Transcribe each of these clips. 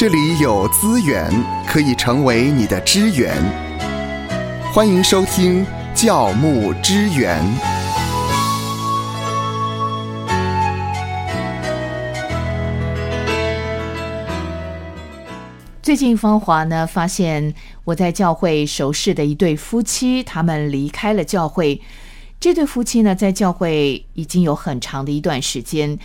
这里有资源可以成为你的支援。欢迎收听教牧支援。最近芳华呢发现我在教会熟识的一对夫妻，他们离开了教会。这对夫妻呢在教会已经有很长的一段时间，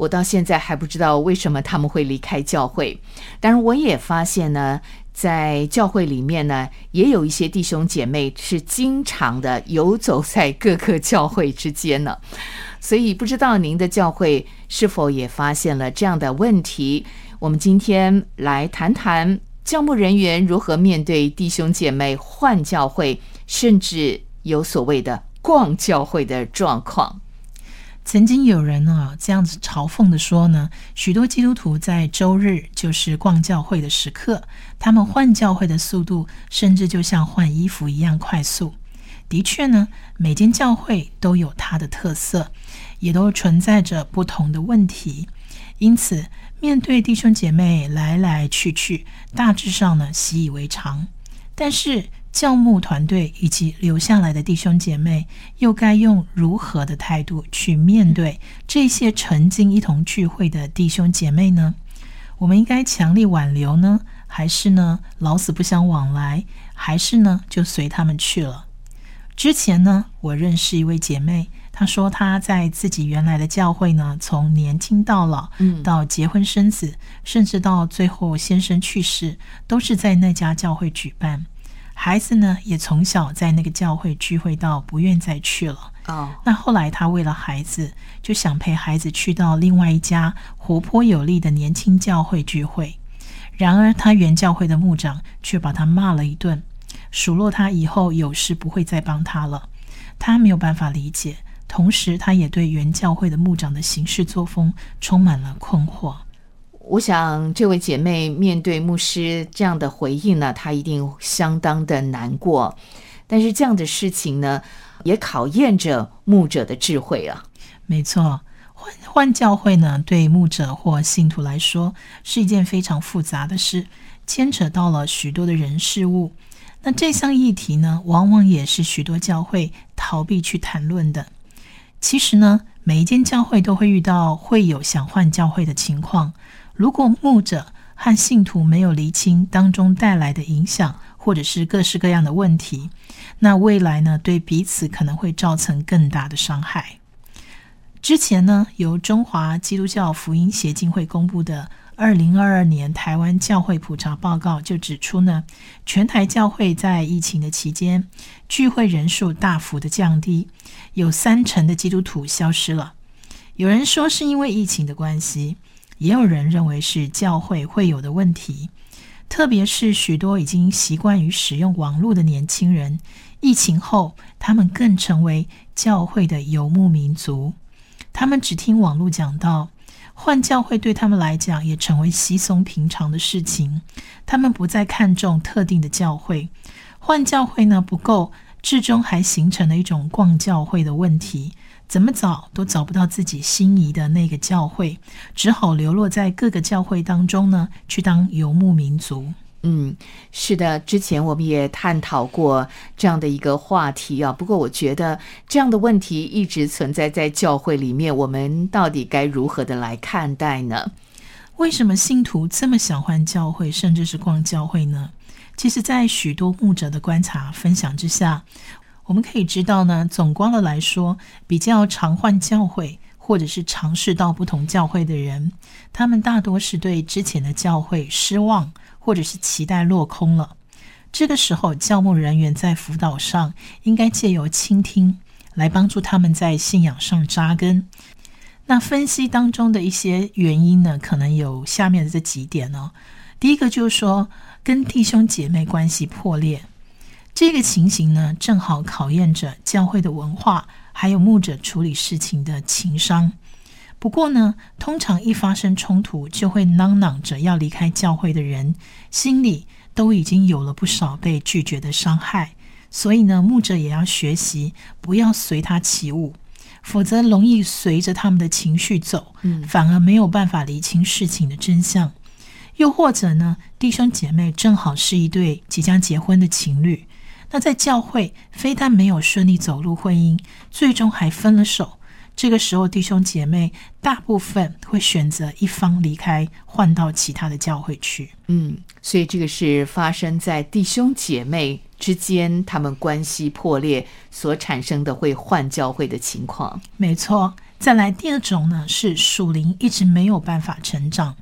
我到现在还不知道为什么他们会离开教会。当然，我也发现呢，在教会里面呢，也有一些弟兄姐妹是经常的游走在各个教会之间呢。所以，不知道您的教会是否也发现了这样的问题？我们今天来谈谈教牧人员如何面对弟兄姐妹换教会，甚至有所谓的逛教会的状况。曾经有人啊这样子嘲讽的说呢，许多基督徒在周日就是逛教会的时刻，他们换教会的速度甚至就像换衣服一样快速。的确呢，每间教会都有它的特色，也都存在着不同的问题，因此。面对弟兄姐妹来来去去，大致上呢习以为常。但是教牧团队以及留下来的弟兄姐妹，又该用如何的态度去面对这些曾经一同聚会的弟兄姐妹呢？我们应该强力挽留呢，还是呢老死不相往来，还是呢就随他们去了？之前呢，我认识一位姐妹。她说她在自己原来的教会呢，从年轻到老，嗯，到结婚生子，甚至到最后先生去世，都是在那家教会举办。孩子呢，也从小在那个教会聚会到不愿再去了。哦，那后来他为了孩子，就想陪孩子去到另外一家活泼有力的年轻教会聚会。然而他原教会的牧长却把他骂了一顿，数落他以后有事不会再帮他了。他没有办法理解。同时，他也对原教会的牧长的行事作风充满了困惑。我想，这位姐妹面对牧师这样的回应呢，她一定相当的难过。但是，这样的事情呢，也考验着牧者的智慧啊。没错，换换教会呢，对牧者或信徒来说是一件非常复杂的事，牵扯到了许多的人事物。那这项议题呢，往往也是许多教会逃避去谈论的。其实呢，每一间教会都会遇到会有想换教会的情况。如果牧者和信徒没有厘清当中带来的影响，或者是各式各样的问题，那未来呢，对彼此可能会造成更大的伤害。之前呢，由中华基督教福音协进会公布的。二零二二年台湾教会普查报告就指出呢，全台教会在疫情的期间聚会人数大幅的降低，有三成的基督徒消失了。有人说是因为疫情的关系，也有人认为是教会会有的问题。特别是许多已经习惯于使用网络的年轻人，疫情后他们更成为教会的游牧民族，他们只听网络讲道。换教会对他们来讲也成为稀松平常的事情，他们不再看重特定的教会。换教会呢不够，至终还形成了一种逛教会的问题，怎么找都找不到自己心仪的那个教会，只好流落在各个教会当中呢，去当游牧民族。嗯，是的，之前我们也探讨过这样的一个话题啊。不过，我觉得这样的问题一直存在在教会里面，我们到底该如何的来看待呢？为什么信徒这么想换教会，甚至是逛教会呢？其实，在许多牧者的观察分享之下，我们可以知道呢，总观的来说，比较常换教会或者是尝试到不同教会的人，他们大多是对之前的教会失望。或者是期待落空了，这个时候教牧人员在辅导上应该借由倾听来帮助他们在信仰上扎根。那分析当中的一些原因呢，可能有下面的这几点哦。第一个就是说，跟弟兄姐妹关系破裂，这个情形呢，正好考验着教会的文化，还有牧者处理事情的情商。不过呢，通常一发生冲突，就会嚷嚷着要离开教会的人，心里都已经有了不少被拒绝的伤害。所以呢，牧者也要学习不要随他起舞，否则容易随着他们的情绪走，反而没有办法理清事情的真相。又或者呢，弟兄姐妹正好是一对即将结婚的情侣，那在教会非但没有顺利走入婚姻，最终还分了手。这个时候，弟兄姐妹大部分会选择一方离开，换到其他的教会去。嗯，所以这个是发生在弟兄姐妹之间，他们关系破裂所产生的会换教会的情况。没错。再来第二种呢，是属灵一直没有办法成长。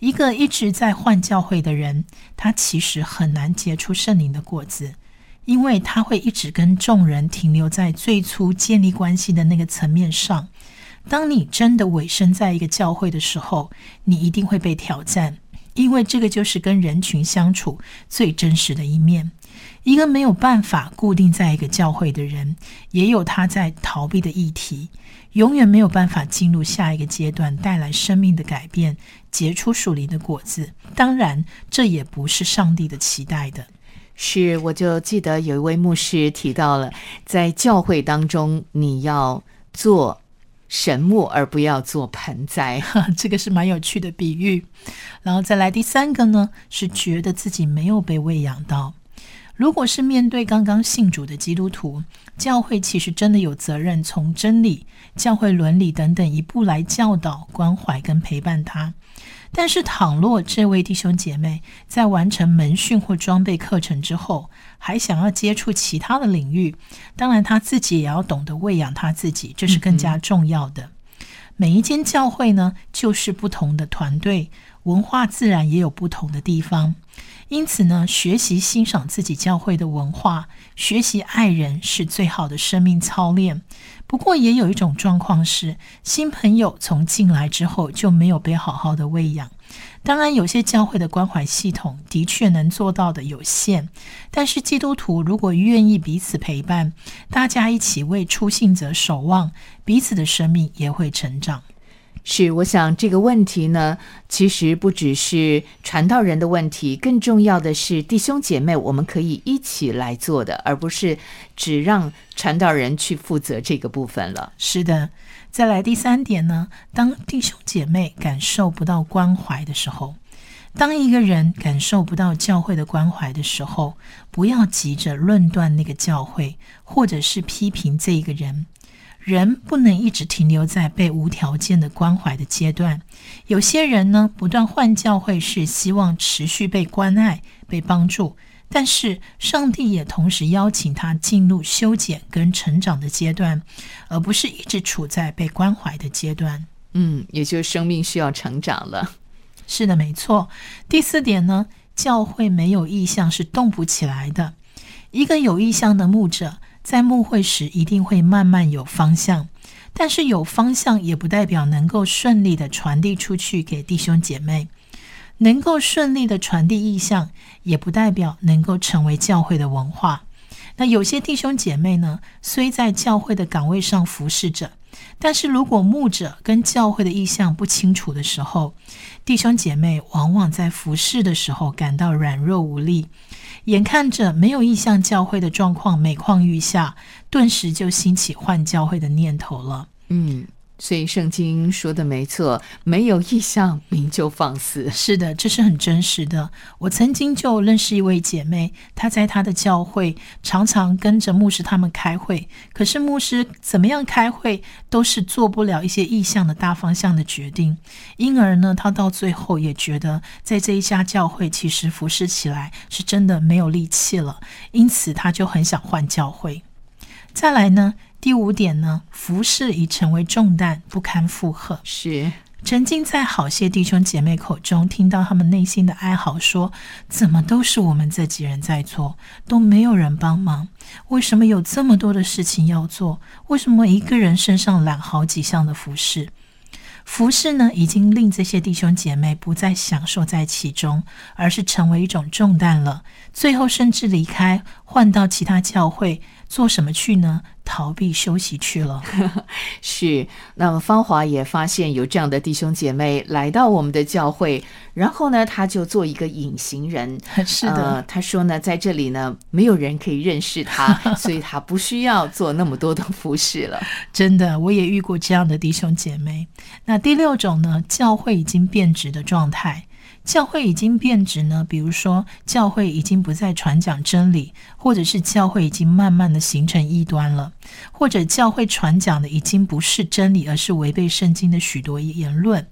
一个一直在换教会的人，他其实很难结出圣灵的果子。因为他会一直跟众人停留在最初建立关系的那个层面上。当你真的委身在一个教会的时候，你一定会被挑战，因为这个就是跟人群相处最真实的一面。一个没有办法固定在一个教会的人，也有他在逃避的议题，永远没有办法进入下一个阶段，带来生命的改变，结出属灵的果子。当然，这也不是上帝的期待的。是，我就记得有一位牧师提到了，在教会当中，你要做神木，而不要做盆栽。这个是蛮有趣的比喻。然后再来第三个呢，是觉得自己没有被喂养到。如果是面对刚刚信主的基督徒，教会其实真的有责任从真理、教会伦理等等一步来教导、关怀跟陪伴他。但是，倘若这位弟兄姐妹在完成门训或装备课程之后，还想要接触其他的领域，当然他自己也要懂得喂养他自己，这是更加重要的。每一间教会呢，就是不同的团队，文化自然也有不同的地方。因此呢，学习欣赏自己教会的文化，学习爱人是最好的生命操练。不过，也有一种状况是，新朋友从进来之后就没有被好好的喂养。当然，有些教会的关怀系统的确能做到的有限，但是基督徒如果愿意彼此陪伴，大家一起为初信者守望，彼此的生命也会成长。是，我想这个问题呢，其实不只是传道人的问题，更重要的是弟兄姐妹，我们可以一起来做的，而不是只让传道人去负责这个部分了。是的，再来第三点呢，当弟兄姐妹感受不到关怀的时候，当一个人感受不到教会的关怀的时候，不要急着论断那个教会，或者是批评这一个人。人不能一直停留在被无条件的关怀的阶段。有些人呢，不断换教会是希望持续被关爱、被帮助，但是上帝也同时邀请他进入修剪跟成长的阶段，而不是一直处在被关怀的阶段。嗯，也就是生命需要成长了。是的，没错。第四点呢，教会没有意向是动不起来的。一个有意向的牧者。在幕会时一定会慢慢有方向，但是有方向也不代表能够顺利的传递出去给弟兄姐妹。能够顺利的传递意向，也不代表能够成为教会的文化。那有些弟兄姐妹呢，虽在教会的岗位上服侍着，但是如果牧者跟教会的意向不清楚的时候，弟兄姐妹往往在服侍的时候感到软弱无力。眼看着没有意向教会的状况每况愈下，顿时就兴起换教会的念头了。嗯，所以圣经说的没错，没有意向，名就放肆。是的，这是很真实的。我曾经就认识一位姐妹，她在她的教会常常跟着牧师他们开会，可是牧师怎么样开会都是做不了一些意向的大方向的决定，因而呢，她到最后也觉得在这一家教会其实服侍起来是真的没有力气了，因此她就很想换教会。再来呢？第五点呢，服饰已成为重担，不堪负荷。是曾经在好些弟兄姐妹口中听到他们内心的哀嚎，说：“怎么都是我们这几人在做，都没有人帮忙？为什么有这么多的事情要做？为什么一个人身上揽好几项的服饰？服饰呢，已经令这些弟兄姐妹不再享受在其中，而是成为一种重担了。最后甚至离开，换到其他教会。”做什么去呢？逃避休息去了。是，那么芳华也发现有这样的弟兄姐妹来到我们的教会，然后呢，他就做一个隐形人。是的，他说呢，在这里呢，没有人可以认识他，所以他不需要做那么多的服饰了。真的，我也遇过这样的弟兄姐妹。那第六种呢，教会已经变质的状态。教会已经变质呢，比如说教会已经不再传讲真理，或者是教会已经慢慢的形成异端了，或者教会传讲的已经不是真理，而是违背圣经的许多言论。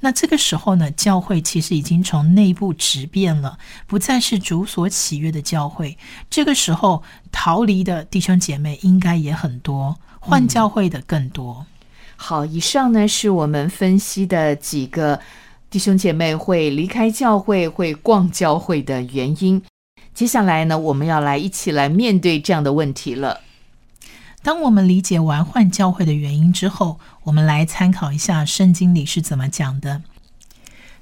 那这个时候呢，教会其实已经从内部质变了，不再是主所喜悦的教会。这个时候逃离的弟兄姐妹应该也很多，换教会的更多。好，以上呢是我们分析的几个。弟兄姐妹会离开教会、会逛教会的原因。接下来呢，我们要来一起来面对这样的问题了。当我们理解完换教会的原因之后，我们来参考一下圣经里是怎么讲的。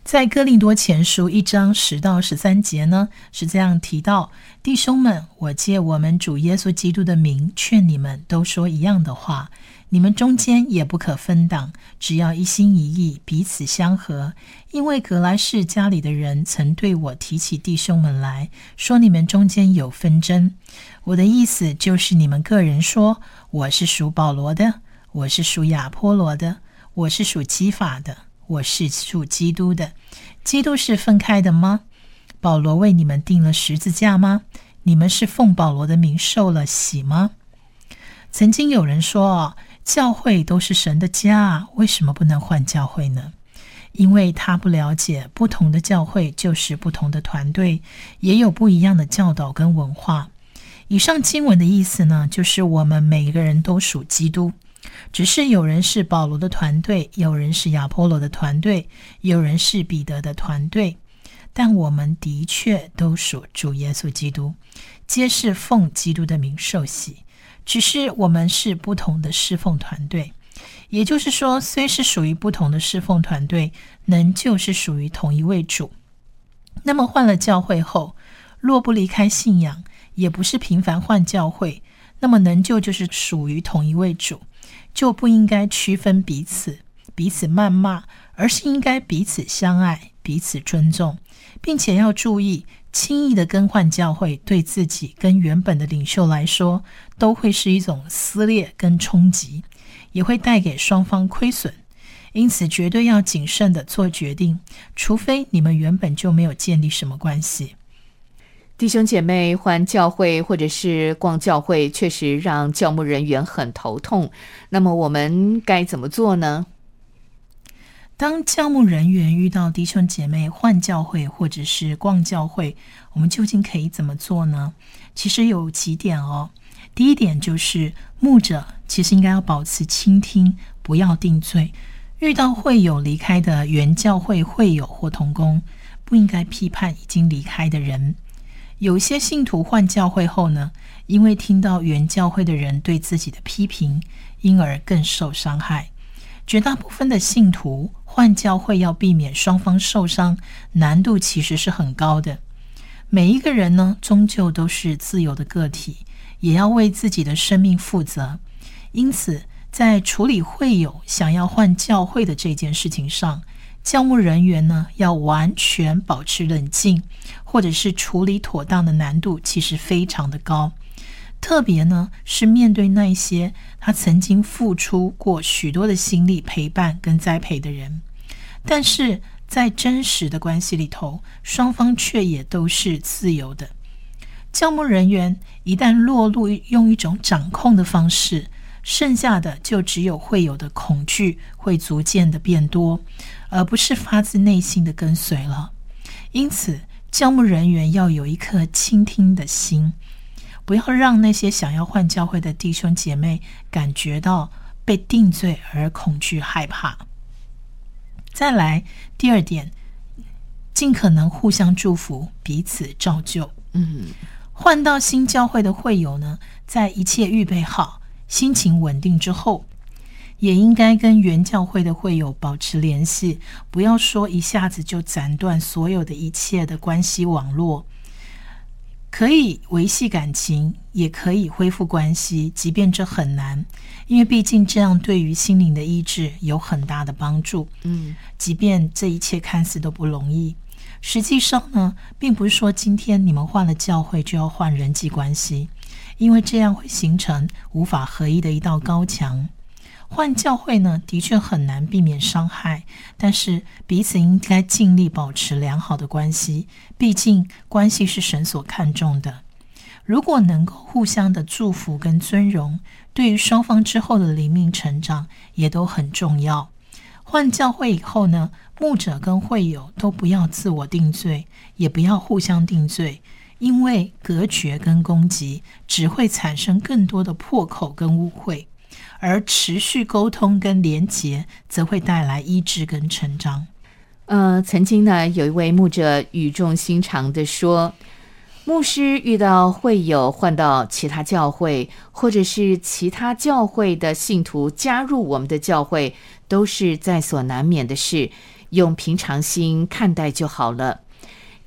在哥林多前书一章十到十三节呢，是这样提到：弟兄们，我借我们主耶稣基督的名劝你们，都说一样的话。你们中间也不可分党，只要一心一意，彼此相合。因为格莱士家里的人曾对我提起弟兄们来说，你们中间有纷争。我的意思就是，你们个人说我是属保罗的，我是属亚波罗的，我是属基法的，我是属基督的。基督是分开的吗？保罗为你们定了十字架吗？你们是奉保罗的名受了洗吗？曾经有人说哦教会都是神的家，为什么不能换教会呢？因为他不了解，不同的教会就是不同的团队，也有不一样的教导跟文化。以上经文的意思呢，就是我们每个人都属基督，只是有人是保罗的团队，有人是亚波罗的团队，有人是彼得的团队，但我们的确都属主耶稣基督，皆是奉基督的名受洗。只是我们是不同的侍奉团队，也就是说，虽是属于不同的侍奉团队，仍旧是属于同一位主。那么换了教会后，若不离开信仰，也不是频繁换教会，那么仍旧就是属于同一位主，就不应该区分彼此，彼此谩骂，而是应该彼此相爱，彼此尊重，并且要注意。轻易的更换教会，对自己跟原本的领袖来说，都会是一种撕裂跟冲击，也会带给双方亏损。因此，绝对要谨慎的做决定，除非你们原本就没有建立什么关系。弟兄姐妹换教会或者是逛教会，确实让教牧人员很头痛。那么，我们该怎么做呢？当教牧人员遇到弟兄姐妹换教会或者是逛教会，我们究竟可以怎么做呢？其实有几点哦。第一点就是牧者其实应该要保持倾听，不要定罪。遇到会友离开的原教会会友或同工，不应该批判已经离开的人。有些信徒换教会后呢，因为听到原教会的人对自己的批评，因而更受伤害。绝大部分的信徒换教会要避免双方受伤，难度其实是很高的。每一个人呢，终究都是自由的个体，也要为自己的生命负责。因此，在处理会友想要换教会的这件事情上，教务人员呢要完全保持冷静，或者是处理妥当的难度其实非常的高。特别呢，是面对那些他曾经付出过许多的心力陪伴跟栽培的人，但是在真实的关系里头，双方却也都是自由的。教牧人员一旦落入用一种掌控的方式，剩下的就只有会有的恐惧会逐渐的变多，而不是发自内心的跟随了。因此，教牧人员要有一颗倾听的心。不要让那些想要换教会的弟兄姐妹感觉到被定罪而恐惧害怕。再来，第二点，尽可能互相祝福，彼此照旧。嗯，换到新教会的会友呢，在一切预备好、心情稳定之后，也应该跟原教会的会友保持联系，不要说一下子就斩断所有的一切的关系网络。可以维系感情，也可以恢复关系，即便这很难，因为毕竟这样对于心灵的医治有很大的帮助。嗯，即便这一切看似都不容易，实际上呢，并不是说今天你们换了教会就要换人际关系，因为这样会形成无法合一的一道高墙。换教会呢，的确很难避免伤害，但是彼此应该尽力保持良好的关系。毕竟关系是神所看重的。如果能够互相的祝福跟尊荣，对于双方之后的灵命成长也都很重要。换教会以后呢，牧者跟会友都不要自我定罪，也不要互相定罪，因为隔绝跟攻击只会产生更多的破口跟误会。而持续沟通跟连结，则会带来医治跟成长。呃，曾经呢，有一位牧者语重心长的说：“牧师遇到会友换到其他教会，或者是其他教会的信徒加入我们的教会，都是在所难免的事，用平常心看待就好了。”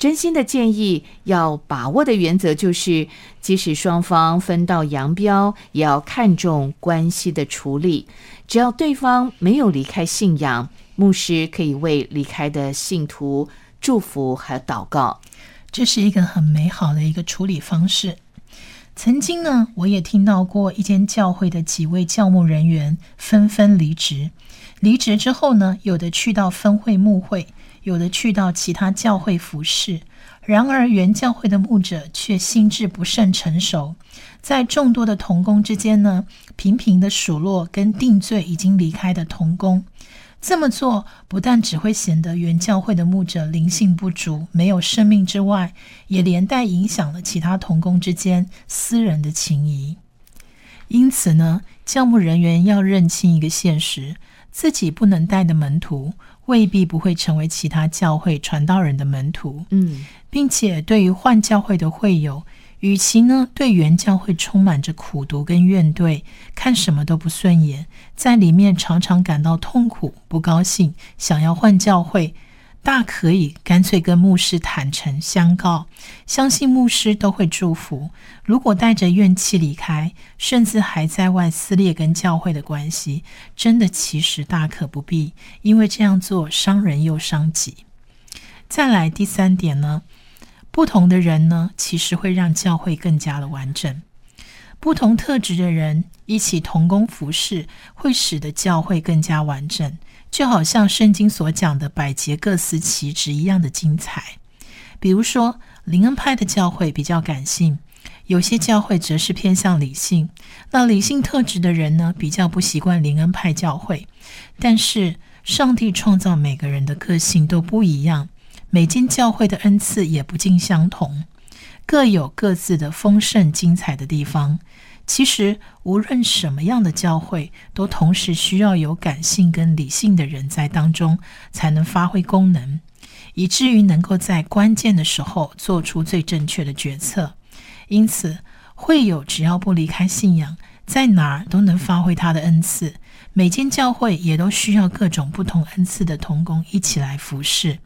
真心的建议，要把握的原则就是，即使双方分道扬镳，也要看重关系的处理。只要对方没有离开信仰，牧师可以为离开的信徒祝福和祷告。这是一个很美好的一个处理方式。曾经呢，我也听到过一间教会的几位教牧人员纷纷离职。离职之后呢，有的去到分会牧会。有的去到其他教会服侍，然而原教会的牧者却心智不甚成熟，在众多的童工之间呢，频频的数落跟定罪已经离开的童工。这么做不但只会显得原教会的牧者灵性不足、没有生命之外，也连带影响了其他童工之间私人的情谊。因此呢，教牧人员要认清一个现实：自己不能带的门徒。未必不会成为其他教会传道人的门徒，嗯，并且对于换教会的会友，与其呢对原教会充满着苦毒跟怨怼，看什么都不顺眼，在里面常常感到痛苦、不高兴，想要换教会。大可以干脆跟牧师坦诚相告，相信牧师都会祝福。如果带着怨气离开，甚至还在外撕裂跟教会的关系，真的其实大可不必，因为这样做伤人又伤己。再来第三点呢，不同的人呢，其实会让教会更加的完整。不同特质的人一起同工服侍，会使得教会更加完整。就好像圣经所讲的百节各司其职一样的精彩。比如说，灵恩派的教会比较感性，有些教会则是偏向理性。那理性特质的人呢，比较不习惯灵恩派教会。但是，上帝创造每个人的个性都不一样，每间教会的恩赐也不尽相同，各有各自的丰盛精彩的地方。其实，无论什么样的教会，都同时需要有感性跟理性的人在当中，才能发挥功能，以至于能够在关键的时候做出最正确的决策。因此，会有只要不离开信仰，在哪儿都能发挥他的恩赐。每间教会也都需要各种不同恩赐的同工一起来服侍，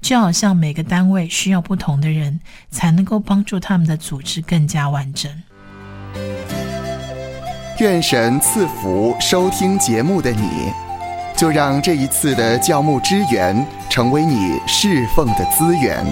就好像每个单位需要不同的人，才能够帮助他们的组织更加完整。愿神赐福收听节目的你，就让这一次的教牧支援成为你侍奉的资源。